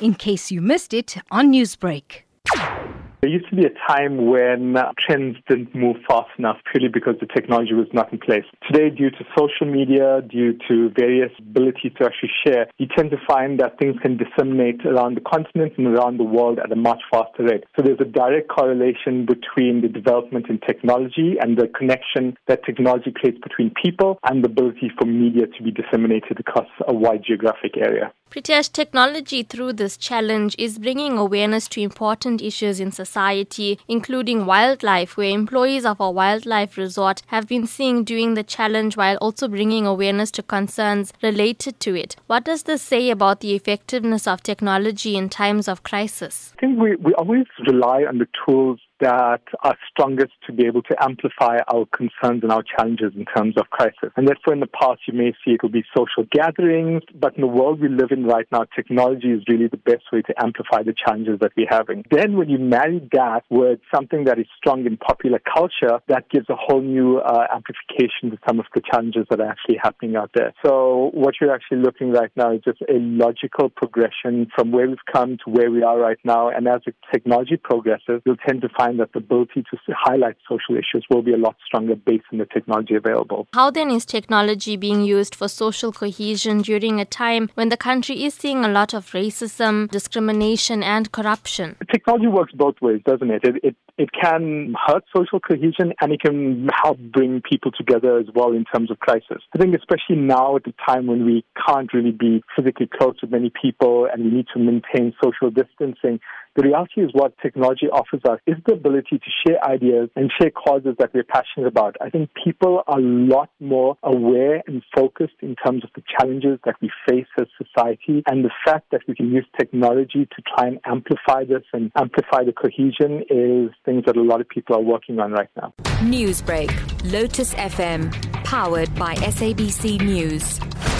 in case you missed it on Newsbreak. There used to be a time when trends didn't move fast enough purely because the technology was not in place. Today, due to social media, due to various abilities to actually share, you tend to find that things can disseminate around the continent and around the world at a much faster rate. So there's a direct correlation between the development in technology and the connection that technology creates between people and the ability for media to be disseminated across a wide geographic area. Pretesh, technology through this challenge is bringing awareness to important issues in society, including wildlife, where employees of a wildlife resort have been seen doing the challenge while also bringing awareness to concerns related to it. What does this say about the effectiveness of technology in times of crisis? I think we, we always rely on the tools that are strongest to be able to amplify our concerns and our challenges in terms of crisis. And therefore, in the past, you may see it will be social gatherings, but in the world we live in right now, technology is really the best way to amplify the challenges that we're having. Then, when you marry that with something that is strong in popular culture, that gives a whole new uh, amplification to some of the challenges that are actually happening out there. So, what you're actually looking right now is just a logical progression from where we've come to where we are right now. And as the technology progresses, you'll tend to find find that the ability to highlight social issues will be a lot stronger based on the technology available. How then is technology being used for social cohesion during a time when the country is seeing a lot of racism, discrimination, and corruption? Technology works both ways, doesn't it? It, it it can hurt social cohesion and it can help bring people together as well in terms of crisis. I think especially now at the time when we can't really be physically close to many people and we need to maintain social distancing, the reality is what technology offers us is the ability to share ideas and share causes that we're passionate about. I think people are a lot more aware and focused in terms of the challenges that we face as society and the fact that we can use technology to try and amplify this and amplify the cohesion is things that a lot of people are working on right now. Newsbreak, Lotus FM, powered by SABC News.